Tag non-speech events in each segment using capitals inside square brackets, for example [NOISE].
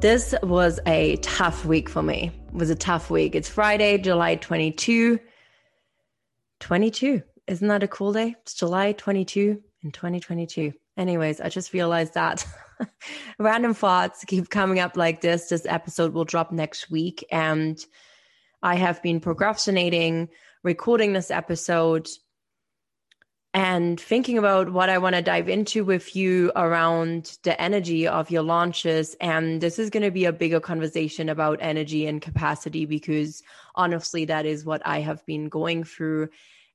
this was a tough week for me. It was a tough week. It's Friday, July 22. 22. Isn't that a cool day? It's July 22 in 2022. Anyways, I just realized that [LAUGHS] random thoughts keep coming up like this. This episode will drop next week. And I have been procrastinating recording this episode and thinking about what I want to dive into with you around the energy of your launches. And this is going to be a bigger conversation about energy and capacity because honestly, that is what I have been going through.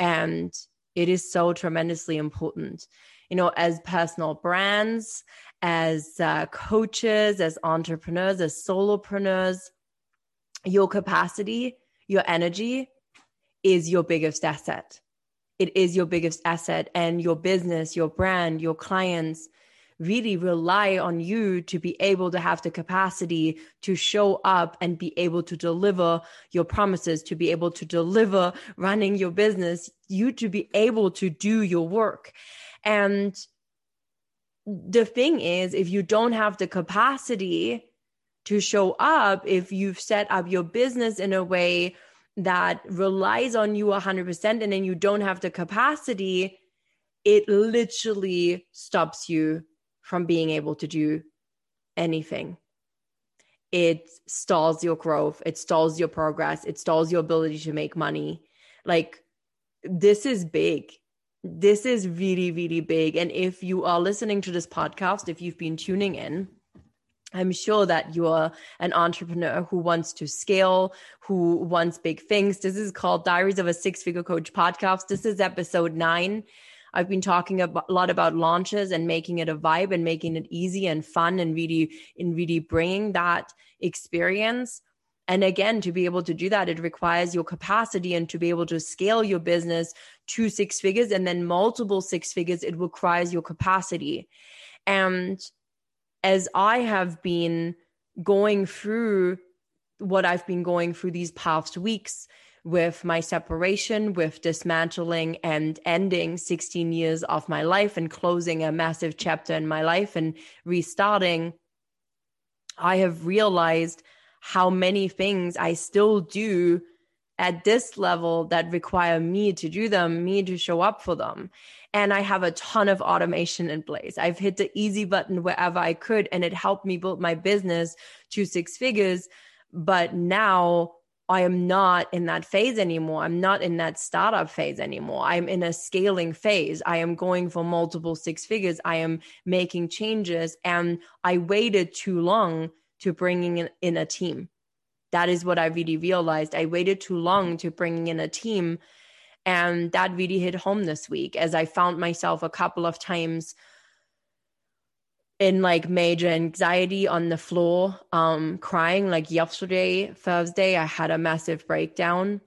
And it is so tremendously important. You know, as personal brands, as uh, coaches, as entrepreneurs, as solopreneurs, your capacity, your energy is your biggest asset it is your biggest asset and your business, your brand, your clients really rely on you to be able to have the capacity to show up and be able to deliver your promises, to be able to deliver running your business, you to be able to do your work. And the thing is, if you don't have the capacity to show up, if you've set up your business in a way that relies on you 100% and then you don't have the capacity, it literally stops you from being able to do anything. It stalls your growth, it stalls your progress, it stalls your ability to make money. Like, this is big. This is really, really big. And if you are listening to this podcast, if you've been tuning in, I'm sure that you're an entrepreneur who wants to scale, who wants big things. This is called Diaries of a Six Figure Coach podcast. This is episode nine. I've been talking a lot about launches and making it a vibe and making it easy and fun and really, in really bringing that experience. And again, to be able to do that, it requires your capacity and to be able to scale your business to six figures and then multiple six figures, it requires your capacity. And as I have been going through what I've been going through these past weeks with my separation, with dismantling and ending 16 years of my life and closing a massive chapter in my life and restarting, I have realized how many things I still do at this level that require me to do them, me to show up for them and I have a ton of automation in place. I've hit the easy button wherever I could, and it helped me build my business to six figures. But now I am not in that phase anymore. I'm not in that startup phase anymore. I'm in a scaling phase. I am going for multiple six figures. I am making changes, and I waited too long to bringing in, in a team. That is what I really realized. I waited too long to bringing in a team and that really hit home this week as I found myself a couple of times in like major anxiety on the floor, um, crying. Like yesterday, Thursday, I had a massive breakdown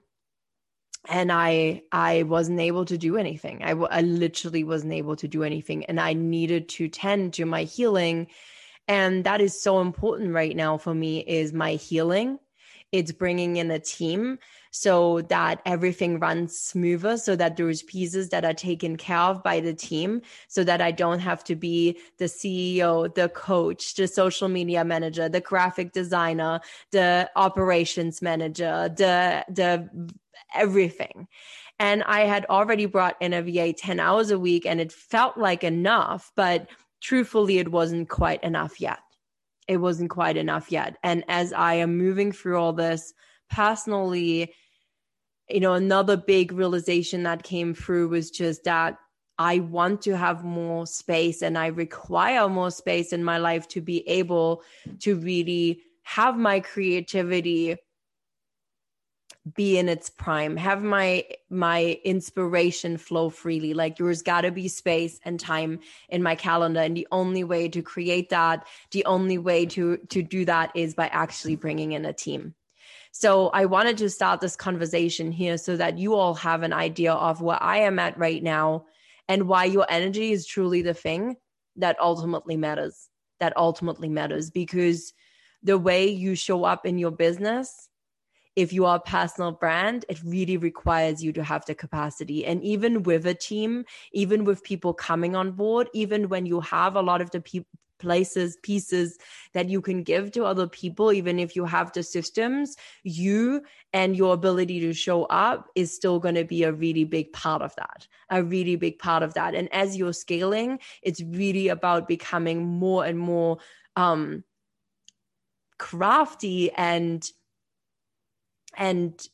and I I wasn't able to do anything. I, I literally wasn't able to do anything, and I needed to tend to my healing, and that is so important right now for me. Is my healing? It's bringing in a team so that everything runs smoother so that there's pieces that are taken care of by the team so that I don't have to be the CEO, the coach, the social media manager, the graphic designer, the operations manager, the the everything. And I had already brought in a VA 10 hours a week and it felt like enough, but truthfully, it wasn't quite enough yet. It wasn't quite enough yet. And as I am moving through all this personally you know, another big realization that came through was just that I want to have more space and I require more space in my life to be able to really have my creativity be in its prime. Have my my inspiration flow freely. Like there's got to be space and time in my calendar. And the only way to create that the only way to to do that is by actually bringing in a team. So I wanted to start this conversation here so that you all have an idea of where I am at right now and why your energy is truly the thing that ultimately matters. That ultimately matters. Because the way you show up in your business, if you are a personal brand, it really requires you to have the capacity. And even with a team, even with people coming on board, even when you have a lot of the people places, pieces that you can give to other people, even if you have the systems, you and your ability to show up is still going to be a really big part of that, a really big part of that. And as you're scaling, it's really about becoming more and more um, crafty and and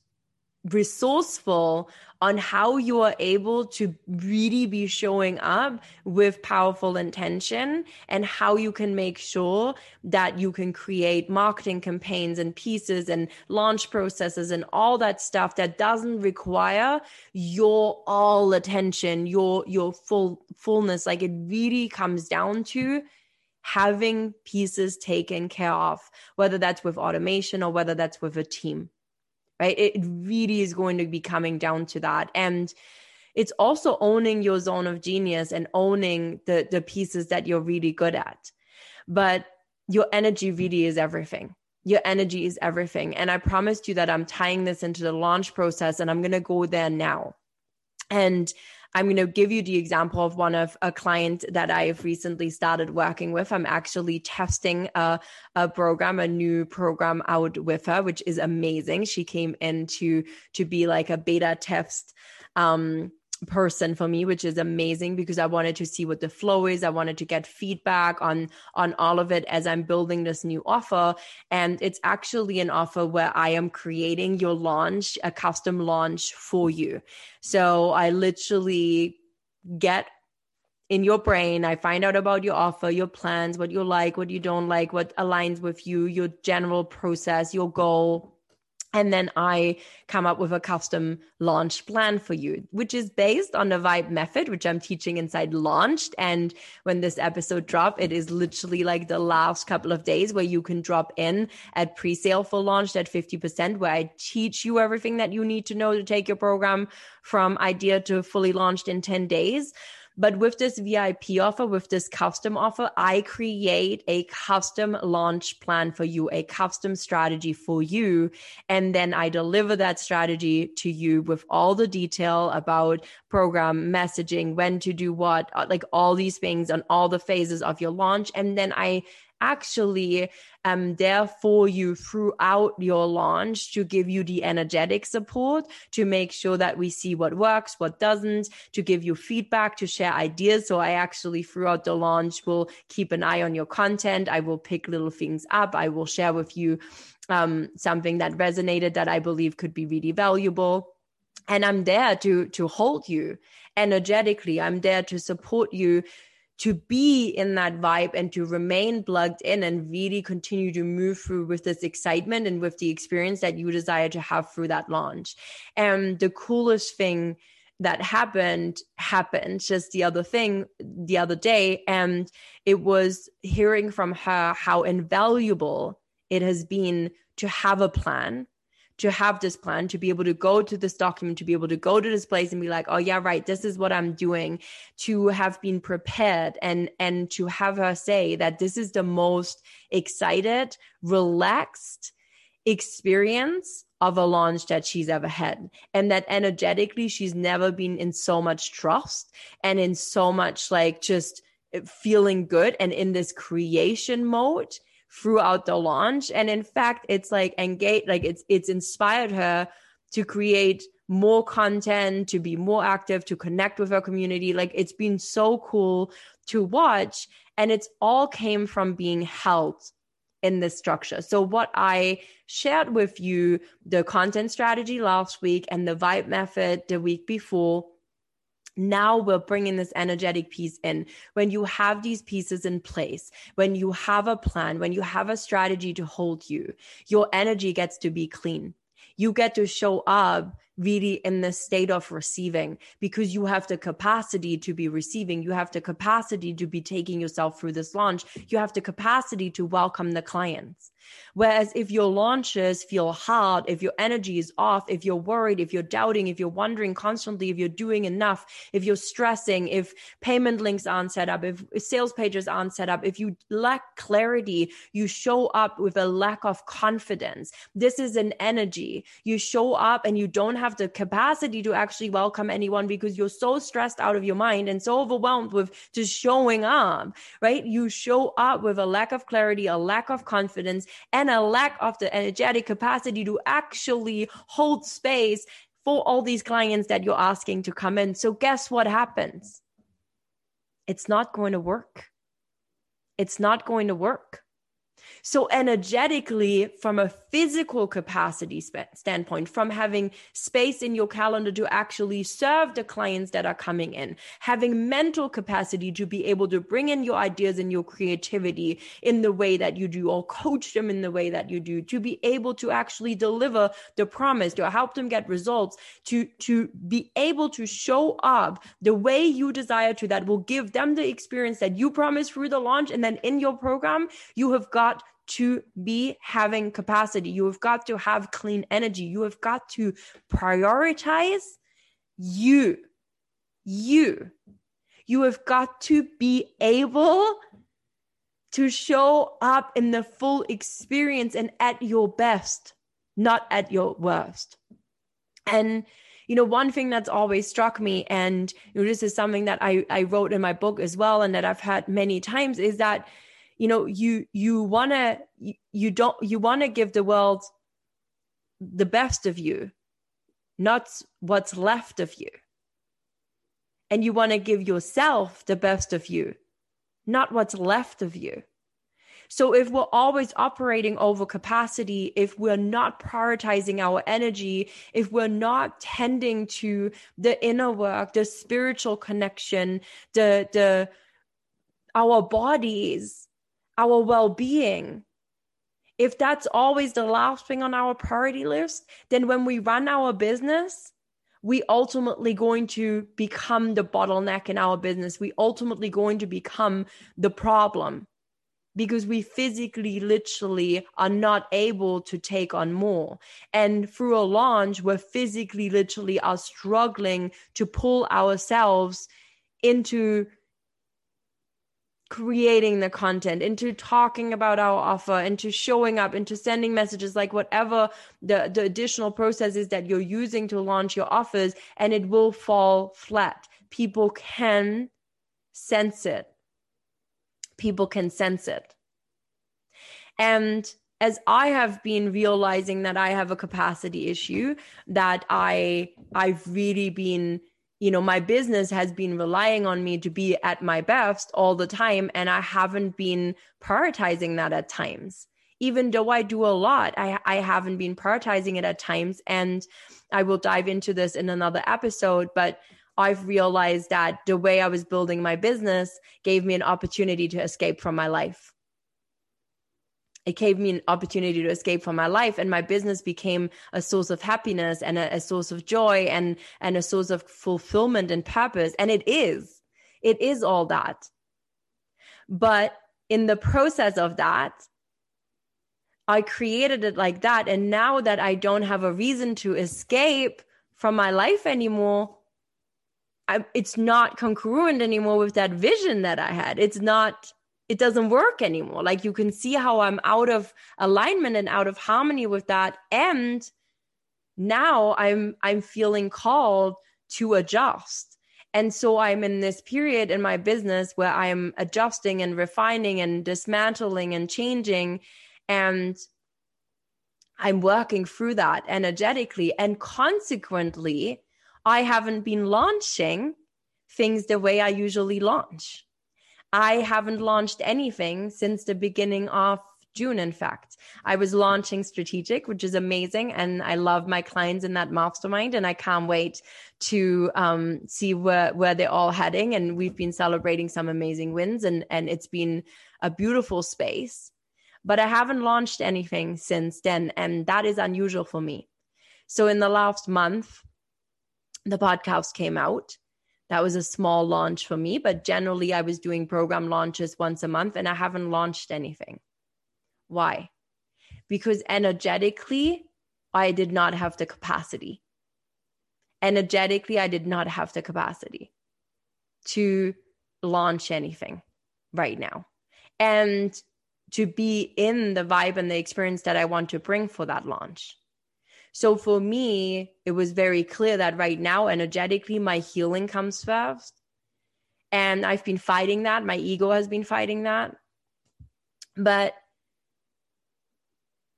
resourceful on how you are able to really be showing up with powerful intention and how you can make sure that you can create marketing campaigns and pieces and launch processes and all that stuff that doesn't require your all attention your your full fullness. Like it really comes down to having pieces taken care of whether that's with automation or whether that's with a team right? It really is going to be coming down to that. And it's also owning your zone of genius and owning the, the pieces that you're really good at. But your energy really is everything. Your energy is everything. And I promised you that I'm tying this into the launch process and I'm going to go there now. And I'm going to give you the example of one of a client that I've recently started working with. I'm actually testing a, a program, a new program out with her, which is amazing. She came in to, to be like a beta test um, person for me which is amazing because i wanted to see what the flow is. I wanted to get feedback on on all of it as i'm building this new offer. And it's actually an offer where i am creating your launch a custom launch for you. So i literally get in your brain i find out about your offer your plans what you like what you don't like what aligns with you your general process your goal and then I come up with a custom launch plan for you, which is based on the vibe method, which I'm teaching inside launched. And when this episode drop, it is literally like the last couple of days where you can drop in at pre-sale for launched at 50%, where I teach you everything that you need to know to take your program from idea to fully launched in 10 days. But with this VIP offer, with this custom offer, I create a custom launch plan for you, a custom strategy for you. And then I deliver that strategy to you with all the detail about program messaging, when to do what, uh, like all these things on all the phases of your launch. And then I actually um, there for you throughout your launch to give you the energetic support to make sure that we see what works, what doesn't, to give you feedback, to share ideas. So I actually throughout the launch will keep an eye on your content. I will pick little things up. I will share with you um, something that resonated that I believe could be really valuable and i'm there to to hold you energetically i'm there to support you to be in that vibe and to remain plugged in and really continue to move through with this excitement and with the experience that you desire to have through that launch. And the coolest thing that happened happened just the other thing the other day and it was hearing from her how invaluable it has been to have a plan to have this plan, to be able to go to this document, to be able to go to this place and be like, oh yeah, right, this is what I'm doing, to have been prepared and and to have her say that this is the most excited, relaxed experience of a launch that she's ever had. And that energetically, she's never been in so much trust and in so much like just feeling good and in this creation mode throughout the launch. And in fact, it's like engage, like it's it's inspired her to create more content, to be more active, to connect with her community. Like it's been so cool to watch. And it's all came from being held in this structure. So what I shared with you, the content strategy last week and the vibe method the week before, now we're bringing this energetic piece in. When you have these pieces in place, when you have a plan, when you have a strategy to hold you, your energy gets to be clean. You get to show up really in the state of receiving because you have the capacity to be receiving. You have the capacity to be taking yourself through this launch. You have the capacity to welcome the clients. Whereas if your launches feel hard, if your energy is off, if you're worried, if you're doubting, if you're wondering constantly if you're doing enough, if you're stressing, if payment links aren't set up, if sales pages aren't set up, if you lack clarity, you show up with a lack of confidence. This is an energy. You show up and you don't have the capacity to actually welcome anyone because you're so stressed out of your mind and so overwhelmed with just showing up, right? You show up with a lack of clarity, a lack of confidence and a lack of the energetic capacity to actually hold space for all these clients that you're asking to come in. So, guess what happens? It's not going to work. It's not going to work. So, energetically, from a physical capacity sp- standpoint, from having space in your calendar to actually serve the clients that are coming in, having mental capacity to be able to bring in your ideas and your creativity in the way that you do, or coach them in the way that you do, to be able to actually deliver the promise, to help them get results, to, to be able to show up the way you desire to, that will give them the experience that you promised through the launch. And then in your program, you have got to be having capacity. You have got to have clean energy. You have got to prioritize you. You. You have got to be able to show up in the full experience and at your best, not at your worst. And you know, one thing that's always struck me, and you know, this is something that I, I wrote in my book as well, and that I've had many times, is that you know you you want to you, you don't you want to give the world the best of you not what's left of you. And you want to give yourself the best of you not what's left of you. So if we're always operating over capacity, if we're not prioritizing our energy, if we're not tending to the inner work, the spiritual connection, the the our bodies, our well being, if that's always the last thing on our priority list, then when we run our business, we ultimately going to become the bottleneck in our business. We ultimately going to become the problem because we physically, literally are not able to take on more. And through a launch, we're physically, literally are struggling to pull ourselves into creating the content, into talking about our offer, into showing up, into sending messages, like whatever the, the additional processes that you're using to launch your offers, and it will fall flat. People can sense it. People can sense it. And as I have been realizing that I have a capacity issue, that I I've really been you know, my business has been relying on me to be at my best all the time. And I haven't been prioritizing that at times. Even though I do a lot, I, I haven't been prioritizing it at times. And I will dive into this in another episode. But I've realized that the way I was building my business gave me an opportunity to escape from my life it gave me an opportunity to escape from my life and my business became a source of happiness and a, a, source of joy and and a source of fulfillment and purpose. And it is. It is all that. But in the process of that i created it like that. And now that i don't have a reason to escape from my life anymore I, it's not congruent anymore with that vision that i had. It's not it doesn't work anymore. Like you can see how I'm out of alignment and out of harmony with that. And now I'm I'm feeling called to adjust. And so I'm in this period in my business where I'm adjusting and refining and dismantling and changing. And I'm working through that energetically. And consequently, I haven't been launching things the way I usually launch. I haven't launched anything since the beginning of June, in fact. I was launching Strategic, which is amazing. And I love my clients in that mastermind. And I can't wait to um, see where, where they're all heading. And we've been celebrating some amazing wins, and, and it's been a beautiful space. But I haven't launched anything since then. And that is unusual for me. So in the last month, the podcast came out that was a small launch for me. But generally, I was doing program launches once a month and I haven't launched anything. Why? Because energetically, I did not have the capacity. Energetically, I did not have the capacity to launch anything right now and to be in the vibe and the experience that I want to bring for that launch. So for me, it was very clear that right now, energetically, my healing comes first. And I've been fighting that. My ego has been fighting that. But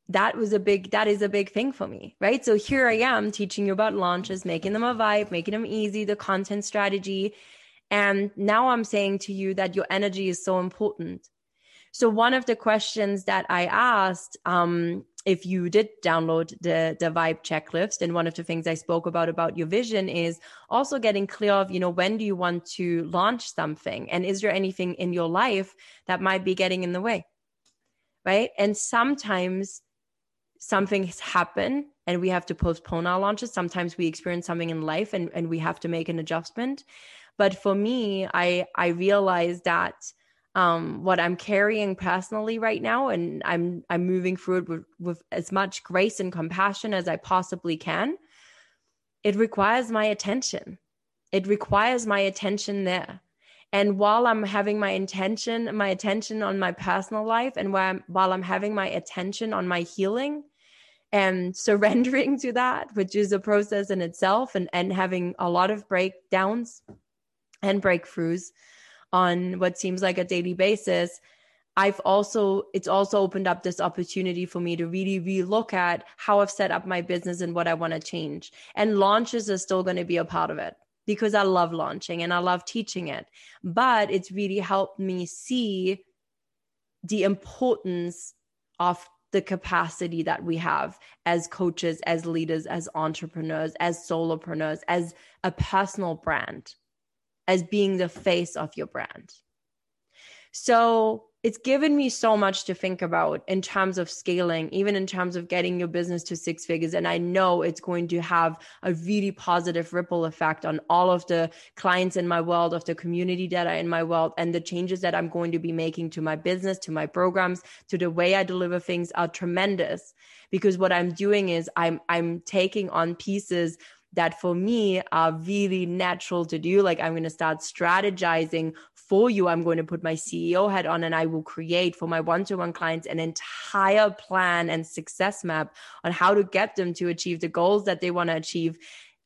that was a big that is a big thing for me right so here i am teaching you about launches making them a vibe making them easy the content strategy and now i'm saying to you that your energy is so important so one of the questions that i asked um, if you did download the the vibe checklist and one of the things i spoke about about your vision is also getting clear of you know when do you want to launch something? And is there anything in your life that might be getting in the way? Right? And sometimes something has happened and we have to postpone our launches. Sometimes we experience something in life and, and we have to make an adjustment. But for me i i realized that um, what I'm carrying personally right now, and I'm I'm moving through it with, with as much grace and compassion as I possibly can. It requires my attention. It requires my attention there. And while I'm having my intention, my attention on my personal life, and while I'm, while I'm having my attention on my healing and [LAUGHS] surrendering to that, which is a process in itself, and, and having a lot of breakdowns and breakthroughs, on what seems like a daily basis I've also, it's also opened up this opportunity for me to really relook at how I've set up my business and what I want to change. And launches are still going to be a part of it because I love launching and I love teaching it. But it's really helped me see the importance of the capacity that we have as coaches, as leaders, as entrepreneurs, as solopreneurs, as a personal brand as being the face of your brand. So it's given me so much to think about in terms of scaling, even in terms of getting your business to six figures. And I know it's going to have a really positive ripple effect on all of the clients in my world, of the community that are in my world, and the changes that I'm going to be making to my business, to my programs, to the way I deliver things are tremendous. Because what I'm doing is I'm I'm taking on pieces that for me are really natural to do. Like I'm going to start strategizing for you. I'm going to put my CEO hat on and I will create for my one to one clients an entire plan and success map on how to get them to achieve the goals that they want to achieve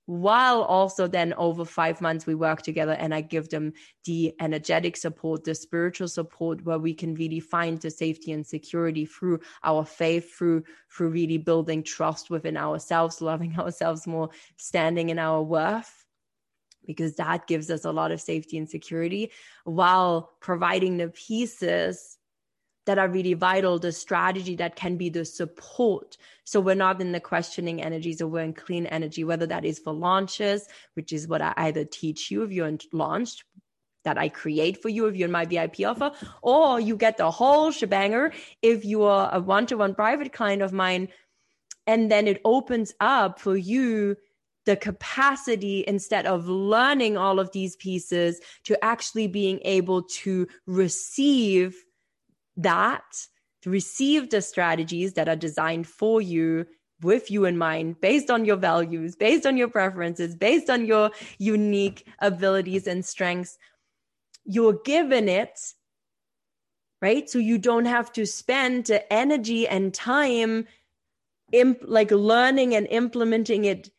while also then over five months we work together and I give them the energetic support, the spiritual support where we can really find the safety and security through our faith, through through really building trust within ourselves, loving [LAUGHS] ourselves more, standing in our worth. Because that gives us a lot of safety and security while providing the pieces that are really vital, the strategy that can be the support. So we're not in the questioning energies or we're in clean energy, whether that is for launches, which is what I either teach you if you're launched, that I create for you if you're in my VIP offer, or you get the whole shebanger if you are a one to one private client of mine. And then it opens up for you the capacity instead of learning all of these pieces to actually being able to receive that receive the strategies that are designed for you with you in mind, based on your values, based on your preferences, based on your unique abilities and strengths. You're given it, right? So you don't have to spend the energy and time imp- like learning and implementing it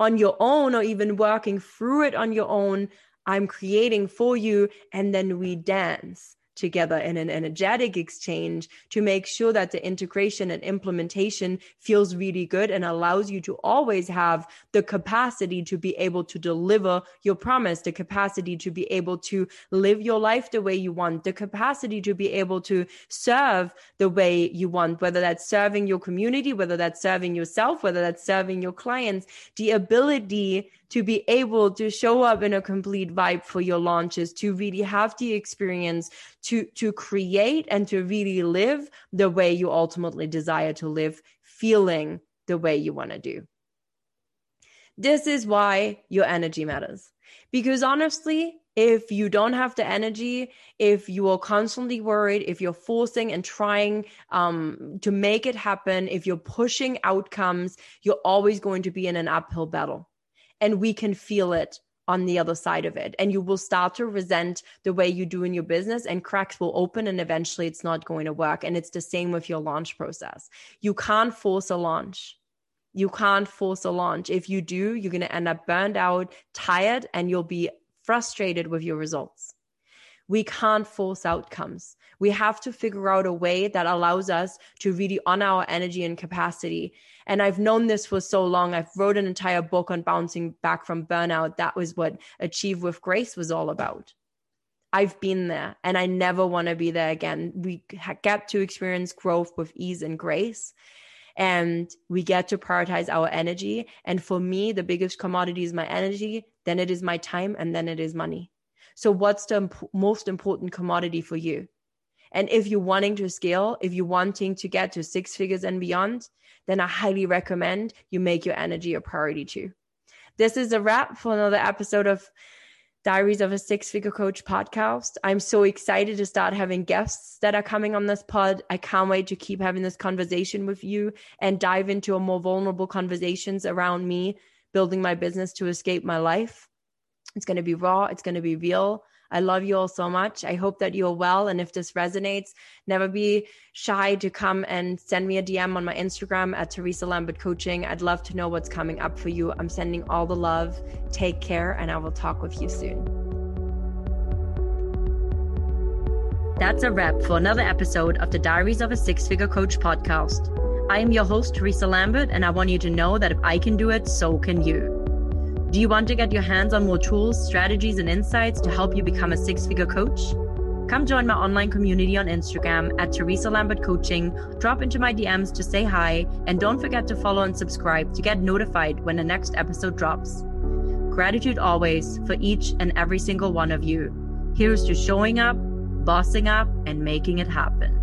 on your own or even working through it on your own. I'm creating for you, and then we dance together in an energetic exchange to make sure that the integration and implementation feels really good and allows you to always have the capacity to be able to deliver your promise, the capacity to be able to live your life the way you want, the capacity to be able to serve the way you want, whether that's serving your community, whether that's serving yourself, whether that's serving your clients, the ability to be able to show up in a complete vibe for your launches, to really have the experience to, to create and to really live the way you ultimately desire to live, feeling the way you want to do. This is why your energy matters. Because honestly, if you don't have the energy, if you are constantly worried, if you're forcing and trying um, to make it happen, if you're pushing outcomes, you're always going to be in an uphill battle and we can feel it on the other side of it. And you will start to resent the way you do in your business, and cracks will open, and eventually it's not going to work. And it's the same with your launch process. You can't force a launch. You can't force a launch. If you do, you're going to end up burned out, tired, and you'll be frustrated with your results we can't force outcomes. We have to figure out a way that allows us to really honor our energy and capacity. And I've known this for so long. I've wrote an entire book on bouncing back from burnout. That was what Achieve with Grace was all about. I've been there and I never want to be there again. We get to experience growth with ease and grace and we get to prioritize our energy. And for me, the biggest commodity is my energy, then it is my time, and then it is money. So, what's the imp- most important commodity for you? And if you're wanting to scale, if you're wanting to get to six figures and beyond, then I highly recommend you make your energy a priority too. This is a wrap for another episode of Diaries of a Six Figure Coach podcast. I'm so excited to start having guests that are coming on this pod. I can't wait to keep having this conversation with you and dive into a more vulnerable conversations around me building my business to escape my life. It's going to be raw, it's going to be real. I love you all so much. I hope that you're well. And if this resonates, never be shy to come and send me a DM on my Instagram at Theresa Lambert Coaching. I'd love to know what's coming up for you. I'm sending all the love. Take care, and I will talk with you soon. That's a wrap for another episode of the Diaries of a Six Figure Coach podcast. I am your host, Theresa Lambert, and I want you to know that if I can do it, so can you. Do you want to get your hands on more tools, strategies, and insights to help you become a six figure coach? Come join my online community on Instagram at Theresa Lambert Coaching. Drop into my DMs to say hi, and don't forget to follow and subscribe to get notified when the next episode drops. Gratitude always for each and every single one of you. Here's to showing up, bossing up, and making it happen.